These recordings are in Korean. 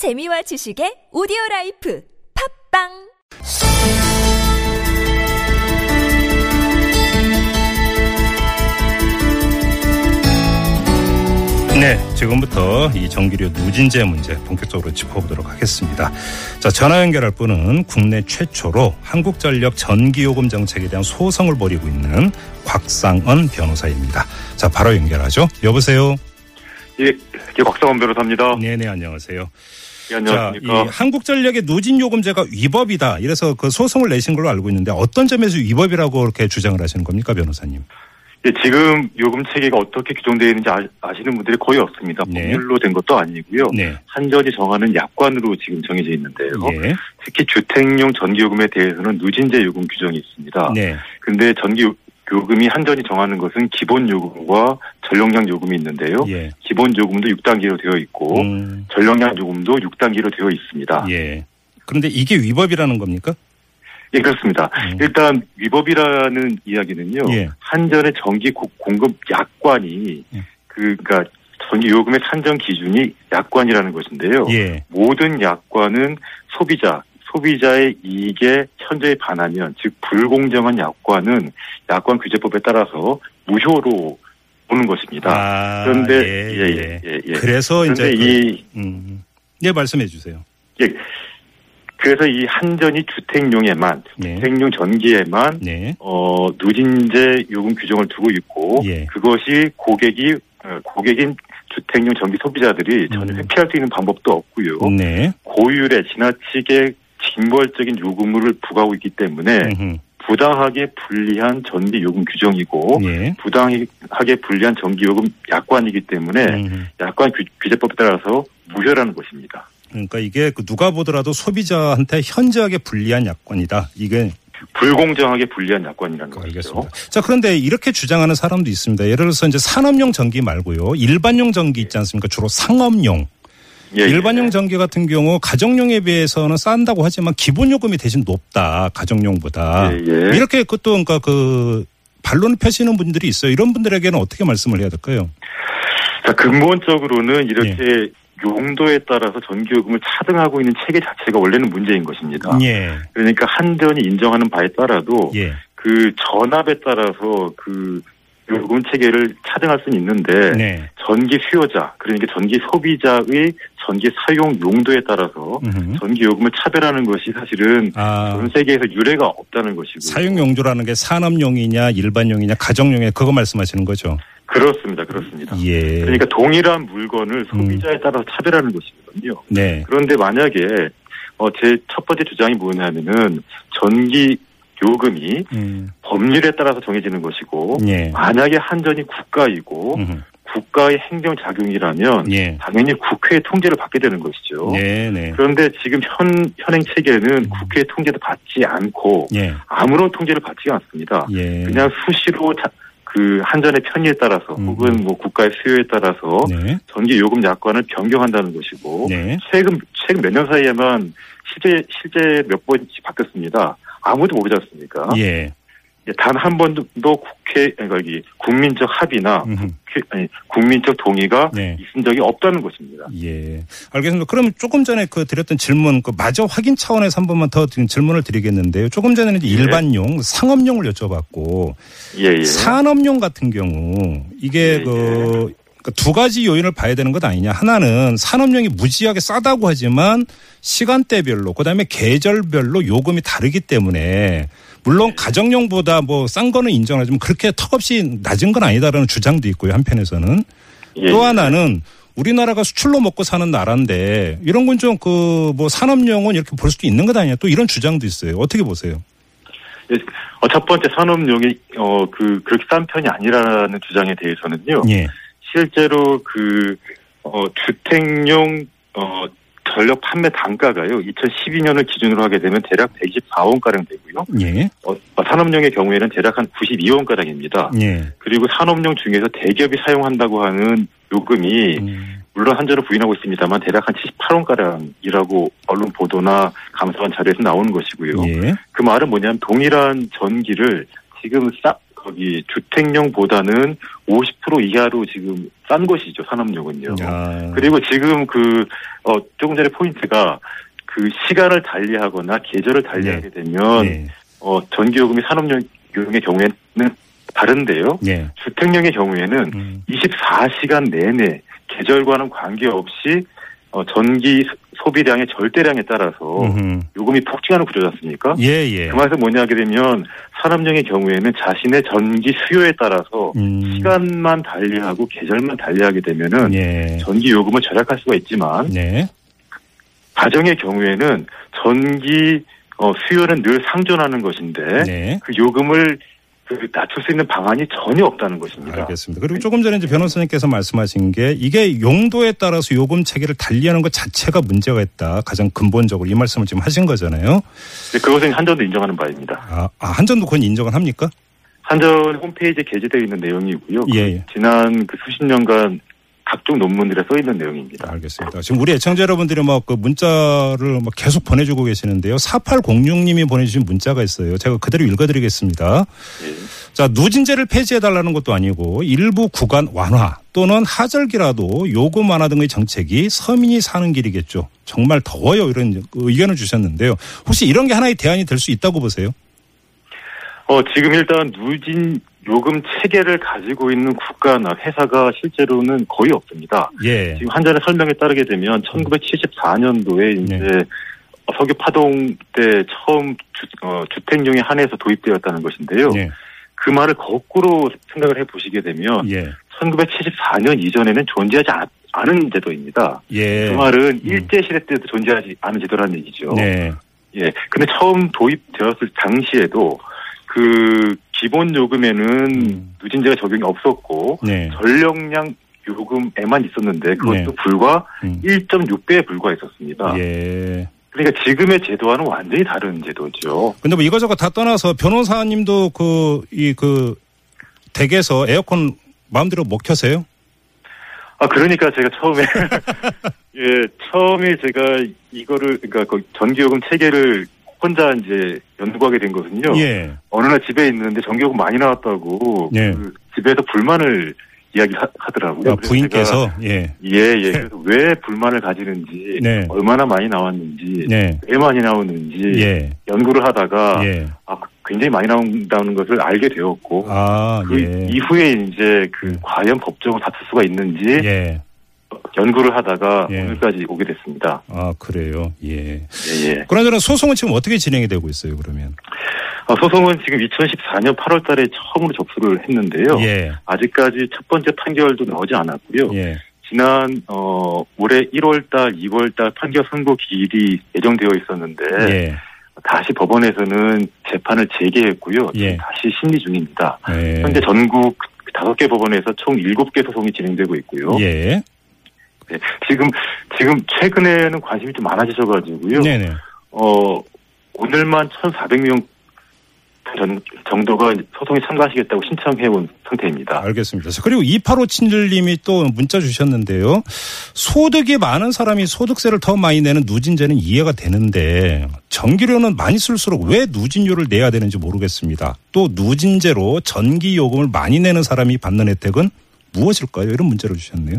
재미와 지식의 오디오 라이프 팝빵 네, 지금부터 이 전기료 누진제 문제 본격적으로 짚어보도록 하겠습니다. 자, 전화 연결할 분은 국내 최초로 한국전력 전기요금 정책에 대한 소송을 벌이고 있는 곽상언 변호사입니다. 자, 바로 연결하죠. 여보세요. 예, 예, 곽상원 변호사입니다. 네네, 안녕하세요. 예, 자, 안녕하십니까. 이 한국전력의 누진요금제가 위법이다. 이래서 그 소송을 내신 걸로 알고 있는데 어떤 점에서 위법이라고 그렇게 주장을 하시는 겁니까, 변호사님? 예, 지금 요금 체계가 어떻게 규정되어 있는지 아, 시는 분들이 거의 없습니다. 네. 법률로 된 것도 아니고요. 네. 한전이 정하는 약관으로 지금 정해져 있는데요. 예. 특히 주택용 전기요금에 대해서는 누진제 요금 규정이 있습니다. 네. 근데 전기 요- 요금이 한전이 정하는 것은 기본 요금과 전력량 요금이 있는데요. 예. 기본 요금도 6단계로 되어 있고 음, 전력량 요금도 6단계로 되어 있습니다. 예. 그런데 이게 위법이라는 겁니까? 예, 그렇습니다. 음. 일단 위법이라는 이야기는요. 예. 한전의 전기 고- 공급 약관이 예. 그 그러니까 전기 요금의 산정 기준이 약관이라는 것인데요. 예. 모든 약관은 소비자 소비자의 이익에 현저히 반하면 즉 불공정한 약관은 약관 규제법에 따라서 무효로 보는 것입니다. 아, 그런데 예, 예, 예. 예, 예, 예. 그래서 이제 그, 이 음, 예 말씀해 주세요. 그래서 이 한전이 주택용에만 네, 주택용 전기에만 네, 어, 누진제 요금 규정을 두고 있고 예. 그것이 고객이 어, 고객인 주택용 전기 소비자들이 전혀 음. 회피할 수 있는 방법도 없고요. 네, 고율에 지나치게 징벌적인 요금을 부과하고 있기 때문에 음흠, 부당하게 불리한 전기 요금 규정이고 예, 부당하게 불리한 전기 요금 약관이기 때문에 음흠. 약관 규, 규제법에 따라서 무효라는 것입니다. 그러니까 이게 그 누가 보더라도 소비자한테 현저하게 불리한 약관이다. 이게 불공정하게 불리한 약관이라는 것이죠. 알겠습니다. 자 그런데 이렇게 주장하는 사람도 있습니다. 예를 들어서 이제 산업용 전기 말고요, 일반용 전기 있지 않습니까? 주로 상업용. 예, 예. 일반용 전기 같은 경우 가정용에 비해서는 싼다고 하지만 기본 요금이 대신 높다 가정용보다 예, 예. 이렇게 그것도 그러니까 그 반론을 펴시는 분들이 있어요. 이런 분들에게는 어떻게 말씀을 해야 될까요? 자, 근본적으로는 이렇게 예. 용도에 따라서 전기요금을 차등하고 있는 체계 자체가 원래는 문제인 것입니다. 예, 그러니까 한전이 인정하는 바에 따라도 예, 그 전압에 따라서 그 요금 체계를 차등할 수는 있는데 네, 전기 수요자 그러니까 전기 소비자의 전기 사용 용도에 따라서 음흠. 전기 요금을 차별하는 것이 사실은 아 전 세계에서 유례가 없다는 것이고 사용 용도라는 게 산업용이냐 일반용이냐 가정용에 그거 말씀하시는 거죠? 그렇습니다, 그렇습니다. 예, 그러니까 동일한 물건을 소비자에 따라서 차별하는 것이거든요. 네, 그런데 만약에 어, 제 첫 번째 주장이 뭐냐면은 전기 요금이 음, 법률에 따라서 정해지는 것이고 예, 만약에 한전이 국가이고 음흠. 국가의 행정 작용이라면 예, 당연히 국회의 통제를 받게 되는 것이죠. 네, 네, 그런데 지금 현 현행 체계는 국회의 통제도 받지 않고 예, 아무런 통제를 받지 않습니다. 예, 그냥 수시로 자- 그 한전의 편의에 따라서 음. 혹은 뭐 국가의 수요에 따라서 네, 전기 요금 약관을 변경한다는 것이고 네, 최근 최근 몇 년 사이에만 실제 실제 몇 번씩 바뀌었습니다. 아무도 모르지 않습니까? 예, 단 한 번도 국회 여기 국민적 합의나. 국회- 아니, 국민적 동의가 네. 있은 적이 없다는 것입니다. 예. 알겠습니다. 그럼 조금 전에 그 드렸던 질문, 그 마저 확인 차원에서 한 번만 더 질문을 드리겠는데요. 조금 전에는 예. 일반용, 상업용을 여쭤봤고, 예, 예. 산업용 같은 경우, 이게 예, 그, 그두 가지 요인을 봐야 되는 것 아니냐. 하나는 산업용이 무지하게 싸다고 하지만 시간대별로, 그 다음에 계절별로 요금이 다르기 때문에 물론 가정용보다 뭐 싼 거는 인정하지만 그렇게 턱없이 낮은 건 아니다라는 주장도 있고요. 한편에서는. 예, 또 하나는 우리나라가 수출로 먹고 사는 나라인데 이런 건 좀 그 뭐 산업용은 이렇게 볼 수도 있는 것 아니냐 또 이런 주장도 있어요. 어떻게 보세요? 예. 어, 첫 번째 산업용이 어 그 그렇게 싼 편이 아니라는 주장에 대해서는요. 예. 실제로 그 어, 주택용 어, 전력 판매 단가가요. 2012년을 기준으로 하게 되면 대략 124원 가량 되고요. 예. 어, 어, 산업용의 경우에는 대략 한 92원 가량입니다. 예. 그리고 산업용 중에서 대기업이 사용한다고 하는 요금이 음, 물론 한전을 부인하고 있습니다만 대략 한 78원 가량이라고 언론 보도나 감사원 자료에서 나오는 것이고요. 예. 그 말은 뭐냐면 동일한 전기를 지금 싸 거기 주택용보다는 50% 이하로 지금 싼 것이죠 산업용은요. 아, 그리고 지금 그 어, 조금 전에 포인트가 그 시간을 달리하거나 계절을 달리하게 되면 예, 어, 전기요금이 산업용의 경우에는 다른데요. 예. 주택용의 경우에는 음, 24시간 내내 계절과는 관계없이 어, 전기 소- 소비량의 절대량에 따라서 음흠. 요금이 폭증하는 구조지 않습니까? 예, 예. 그 말은 뭐냐 하게 되면 산업용의 경우에는 자신의 전기 수요에 따라서 음, 시간만 달리하고 계절만 달리하게 되면은 예. 전기 요금을 절약할 수가 있지만 네. 가정의 경우에는 전기 어, 수요는 늘 상존하는 것인데 네. 그 요금을 그 낮출 수 있는 방안이 전혀 없다는 것입니다. 알겠습니다. 그리고 조금 전에 이제 변호사님께서 말씀하신 게 이게 용도에 따라서 요금 체계를 달리하는 것 자체가 문제가 있다. 가장 근본적으로 이 말씀을 지금 하신 거잖아요. 네, 그것은 한전도 인정하는 바입니다. 아, 아, 한전도 그건 인정을 합니까? 한전 홈페이지에 게재되어 있는 내용이고요. 예, 예. 지난 그 수십 년간 각종 논문들에 써 있는 내용입니다. 알겠습니다. 지금 우리 애청자 여러분들이 막 그 문자를 막 계속 보내주고 계시는데요. 4806님이 보내주신 문자가 있어요. 제가 그대로 읽어드리겠습니다. 예. 자, 누진제를 폐지해달라는 것도 아니고 일부 구간 완화 또는 하절기라도 요금 완화 등의 정책이 서민이 사는 길이겠죠. 정말 더워요. 이런 의견을 주셨는데요. 혹시 이런 게 하나의 대안이 될 수 있다고 보세요? 어, 지금 일단 누진 요금 체계를 가지고 있는 국가나 회사가 실제로는 거의 없습니다. 예. 지금 한전의 설명에 따르게 되면 1974년도에 이제 네. 석유 파동 때 처음 주, 어, 주택용에 한해서 도입되었다는 것인데요. 예. 그 말을 거꾸로 생각을 해 보시게 되면 예. 1974년 이전에는 존재하지 않, 않은 제도입니다. 예. 그 말은 일제 시대 때도 존재하지 않은 제도라는 얘기죠. 네. 예. 근데 처음 도입되었을 당시에도 그 기본 요금에는 음. 누진제가 적용이 없었고 네. 전력량 요금에만 있었는데 그것도 네. 불과 음. 1.6배에 불과했었습니다. 예. 그러니까 지금의 제도와는 완전히 다른 제도죠. 근데 뭐 이거저거 다 떠나서 변호사님도 그, 이, 그, 댁에서 에어컨 마음대로 못 켜세요? 아 그러니까 제가 처음에 예 처음에 제가 이거를 그러니까 그 전기요금 체계를 혼자 이제 연구하게 된 것은요. 예. 어느 날 집에 있는데 전기요금 많이 나왔다고 예. 그 집에서 불만을 이야기하더라고요. 아, 부인께서, 예. 제가 예, 예. 그래서 왜 불만을 가지는지, 네. 얼마나 많이 나왔는지, 네. 왜 많이 나오는지 예. 연구를 하다가 예. 아, 굉장히 많이 나온다는 것을 알게 되었고 아, 그 예. 이후에 이제 그 음. 과연 법적으로 다툴 수가 있는지 예. 연구를 하다가 예. 오늘까지 오게 됐습니다. 아, 그래요. 예. 예, 예. 그러나 소송은 지금 어떻게 진행이 되고 있어요, 그러면? 아, 소송은 지금 2014년 8월 달에 처음으로 접수를 했는데요. 예. 아직까지 첫 번째 판결도 나오지 않았고요. 예. 지난 어 올해 1월 달, 2월 달 판결 선고 기일이 예정되어 있었는데 예. 다시 법원에서는 재판을 재개했고요. 예. 다시 심리 중입니다. 예. 현재 전국 다섯 개 법원에서 총 일곱 개 소송이 진행되고 있고요. 예. 네, 지금 지금 최근에는 관심이 좀 많아지셔가지고요. 네네. 어 오늘만 1,400명 전, 정도가 소송에 참가하시겠다고 신청해온 상태입니다. 알겠습니다. 자, 그리고 2857님이 또 문자 주셨는데요. 소득이 많은 사람이 소득세를 더 많이 내는 누진제는 이해가 되는데 전기료는 많이 쓸수록 왜 누진료를 내야 되는지 모르겠습니다. 또 누진제로 전기요금을 많이 내는 사람이 받는 혜택은 무엇일까요? 이런 문자를 주셨네요.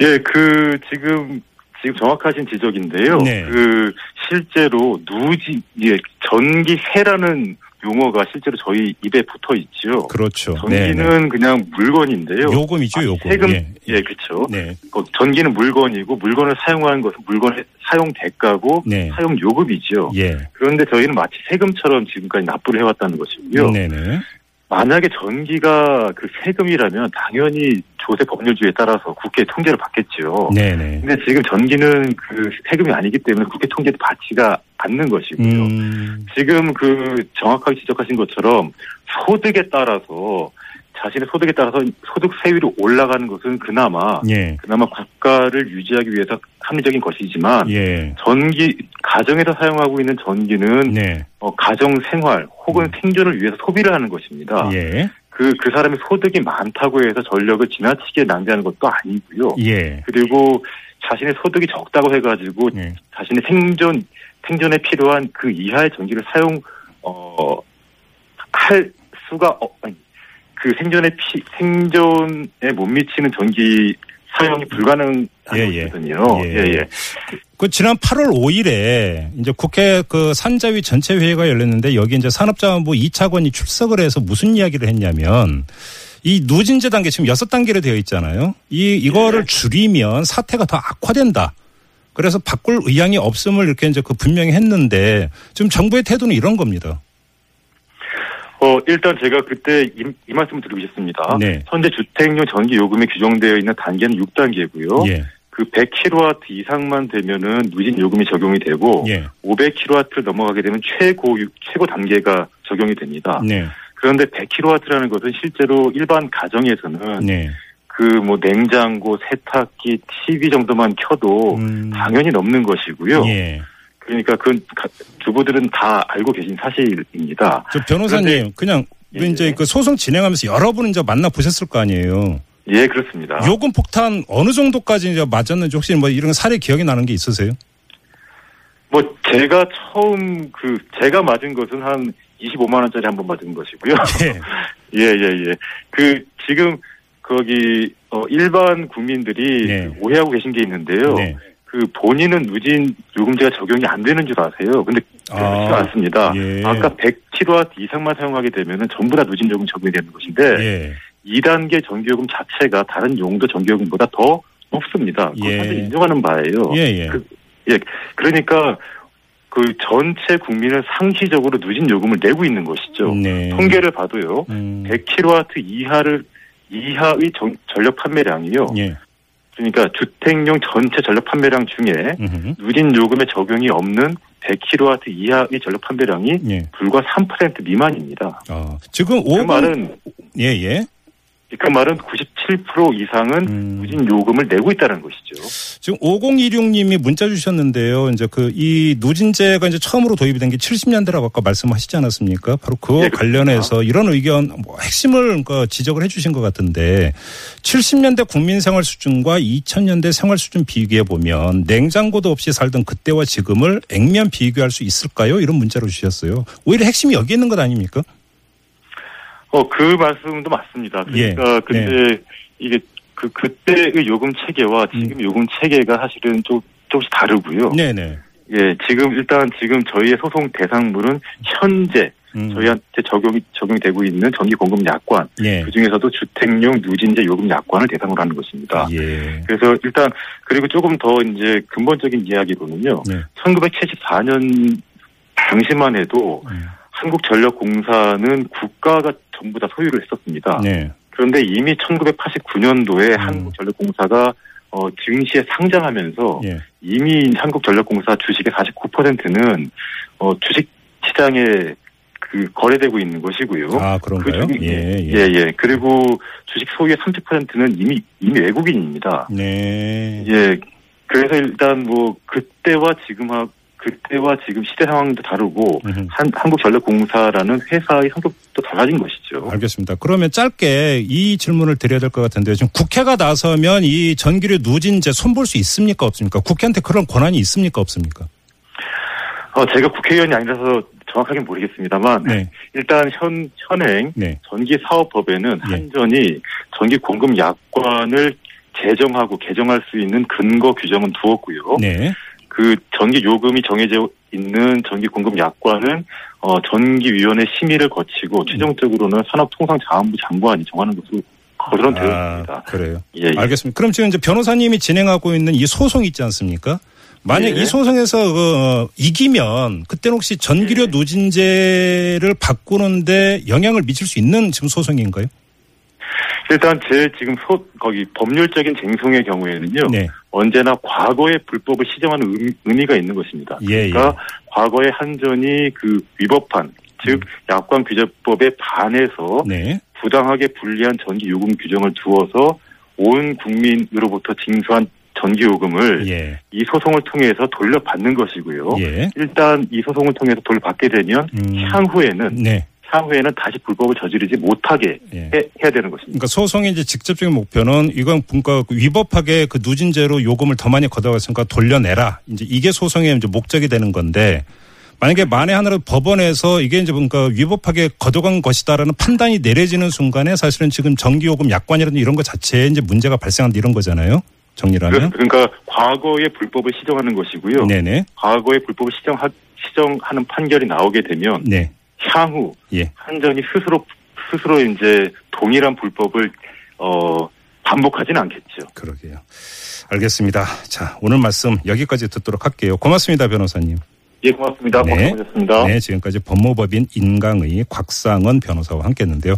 예, 그 지금 지금 정확하신 지적인데요. 네. 그 실제로 누지 예, 전기세라는 용어가 실제로 저희 입에 붙어 있죠. 그렇죠. 전기는 그냥 물건인데요. 요금이죠, 아, 요금. 세금 예. 예, 그렇죠. 네. 그 전기는 물건이고 물건을 사용하는 것은 물건의 사용 대가고 네. 사용 요금이죠. 예. 그런데 저희는 마치 세금처럼 지금까지 납부를 해왔다는 것이고요. 네네. 만약에 전기가 그 세금이라면 당연히 조세 법률주의에 따라서 국회 통제를 받겠죠. 네네. 근데 지금 전기는 그 세금이 아니기 때문에 국회 통제도 받지가 않는 것이고요. 음, 지금 그 정확하게 지적하신 것처럼 소득에 따라서 자신의 소득에 따라서 소득 세율이 올라가는 것은 그나마 예. 그나마 국가를 유지하기 위해서 합리적인 것이지만 예. 전기 가정에서 사용하고 있는 전기는 네. 어, 가정 생활 혹은 음. 생존을 위해서 소비를 하는 것입니다. 예. 그, 그 사람의 소득이 많다고 해서 전력을 지나치게 낭비하는 것도 아니고요. 예. 그리고 자신의 소득이 적다고 해가지고 예. 자신의 생존, 생존에 필요한 그 이하의 전기를 사용, 어, 할 수가 어, 아니, 그 생존에 피, 생존에 못 미치는 전기 사용이 불가능한 예, 예. 것이거든요. 예. 예, 예. 그 지난 8월 5일에 이제 국회 그 산자위 전체 회의가 열렸는데 여기 이제 산업자원부 2차관이 출석을 해서 무슨 이야기를 했냐면 이 누진제 단계 지금 여섯 단계로 되어 있잖아요. 이 이거를 네. 줄이면 사태가 더 악화된다. 그래서 바꿀 의향이 없음을 이렇게 이제 그 분명히 했는데 지금 정부의 태도는 이런 겁니다. 어, 일단 제가 그때 이, 이 말씀을 드리고 싶습니다. 네. 현재 주택용 전기 요금이 규정되어 있는 단계는 6단계고요. 예. 그 100kW 이상만 되면은 누진 요금이 적용이 되고 예. 500kW를 넘어가게 되면 최고 유- 최고 단계가 적용이 됩니다. 네. 그런데 100kW라는 것은 실제로 일반 가정에서는 네. 그뭐 냉장고, 세탁기, TV 정도만 켜도 음. 당연히 넘는 것이고요. 예. 그러니까 가- 주부들은 다 알고 계신 사실입니다. 저 변호사님 그냥 예, 이제 예. 그 소송 진행하면서 여러분 이제 만나 보셨을 거 아니에요. 예, 그렇습니다. 요금 폭탄 어느 정도까지 이제 맞았는지 혹시 뭐 이런 사례 기억이 나는 게 있으세요? 뭐 제가 처음 그 제가 맞은 것은 한 25만 원짜리 한 번 맞은 것이고요. 예. 예, 예, 예. 그 지금 거기 어 일반 국민들이 네. 그 오해하고 계신 게 있는데요. 네. 그 본인은 누진 요금제가 적용이 안 되는 줄 아세요. 근데 그렇지가 아, 않습니다. 예. 아까 100kW 이상만 사용하게 되면은 전부 다 누진 요금 적용이 되는 것인데 예. 2단계 전기요금 자체가 다른 용도 전기요금보다 더 높습니다. 그건 예. 사실 인정하는 바예요. 예, 예. 그, 예, 그러니까 그 전체 국민은 상시적으로 누진 요금을 내고 있는 것이죠. 네. 통계를 봐도요. 음. 100kW 이하를 이하의 전, 전력 판매량이요. 예. 그러니까 주택용 전체 전력 판매량 중에 음흠. 누진 요금에 적용이 없는 100kW 이하의 전력 판매량이 예. 불과 3% 미만입니다. 어. 지금 그 5분 말은 예, 예. 그 말은 97% 이상은 음. 누진 요금을 내고 있다는 것이죠. 지금 5016님이 문자 주셨는데요. 이제 그 이 누진제가 이제 처음으로 도입이 된 게 70년대라고 아까 말씀하시지 않았습니까? 바로 그거 예. 관련해서 이런 의견 뭐 핵심을 그 지적을 해 주신 것 같은데 70년대 국민 생활 수준과 2000년대 생활 수준 비교해 보면 냉장고도 없이 살던 그때와 지금을 액면 비교할 수 있을까요? 이런 문자로 주셨어요. 오히려 핵심이 여기 있는 것 아닙니까? 어, 그 말씀도 맞습니다. 그러니까 예, 근데 이게 그 그때의 요금 체계와 지금 요금 체계가 사실은 좀 조금씩 다르고요. 네, 네. 예, 지금 일단 지금 저희의 소송 대상물은 현재 음. 저희한테 적용이 적용이 되고 있는 전기 공급 약관 예. 그 중에서도 주택용 누진제 요금 약관을 대상으로 하는 것입니다. 예. 그래서 일단 그리고 조금 더 이제 근본적인 이야기로는요. 네. 1974년 당시만 해도 음. 한국전력공사는 국가가 전부 다 소유를 했었습니다. 네. 그런데 이미 1989년도에 음. 한국전력공사가 어, 증시에 상장하면서 예. 이미 한국전력공사 주식의 49%는 어, 주식 시장에 그 거래되고 있는 것이고요. 아, 그런가요? 그 중에- 예, 예. 예, 예. 그리고 주식 소유의 30%는 이미 이미 외국인입니다. 네. 예. 그래서 일단 뭐 그때와 지금 하 그때와 지금 시대 상황도 다르고. 한, 한국전력공사라는 회사의 성격도 달라진 것이죠. 알겠습니다. 그러면 짧게 이 질문을 드려야 될 것 같은데요. 지금 국회가 나서면 이 전기료 누진제 손볼 수 있습니까? 없습니까? 국회한테 그런 권한이 있습니까? 없습니까? 어, 제가 국회의원이 아니라서 정확하게 모르겠습니다만 네. 일단 현 현행 네. 전기 사업법에는 예. 한전이 전기 공급 약관을 제정하고 개정할 수 있는 근거 규정은 두었고요. 네. 그 전기 요금이 정해져 있는 전기 공급 약관은 어, 전기위원회 심의를 거치고 최종적으로는 산업통상자원부 장관이 정하는 것으로 거론 되어 있습니다. 아, 그래요. 예, 예. 알겠습니다. 그럼 지금 이제 변호사님이 진행하고 있는 이 소송 있지 않습니까? 만약 예. 이 소송에서 그 어, 이기면 그때는 혹시 전기료 예. 누진제를 바꾸는데 영향을 미칠 수 있는 지금 소송인가요? 일단 제 지금 소 거기 법률적인 쟁송의 경우에는요. 네. 언제나 과거의 불법을 시정하는 의미, 의미가 있는 것입니다. 예, 그러니까 과거에 한전이 그 위법한 즉 약관 규제법에 반해서 네. 부당하게 불리한 전기 요금 규정을 두어서 온 국민으로부터 징수한 전기 요금을 예. 이 소송을 통해서 돌려받는 것이고요. 예. 일단 이 소송을 통해서 돌려받게 되면 음. 향후에는 네. 향후에는 다시 불법을 저지르지 못하게 예. 해, 해야 되는 것입니다. 그러니까 소송의 이제 직접적인 목표는 이건 뭔가 그 위법하게 그 누진제로 요금을 더 많이 걷어갔으니까 돌려내라. 이제 이게 소송의 이제 목적이 되는 건데 만약에 만에 하나로 법원에서 이게 이제 뭔가 위법하게 거둬간 것이다라는 판단이 내려지는 순간에 사실은 지금 전기요금 약관이라든지 이런 것 자체에 이제 문제가 발생한다 이런 거잖아요. 정리라면. 그러니까 과거의 불법을 시정하는 것이고요. 네네. 과거의 불법을 시정하, 시정하는 판결이 나오게 되면 네. 향후 예. 한전이 스스로 스스로 이제 동일한 불법을 어 반복하지는 않겠죠. 그러게요. 알겠습니다. 자, 오늘 말씀 여기까지 듣도록 할게요. 고맙습니다, 변호사님. 예, 고맙습니다. 네. 고맙습니다. 네, 지금까지 법무법인 인강의 곽상원 변호사와 함께 했는데요.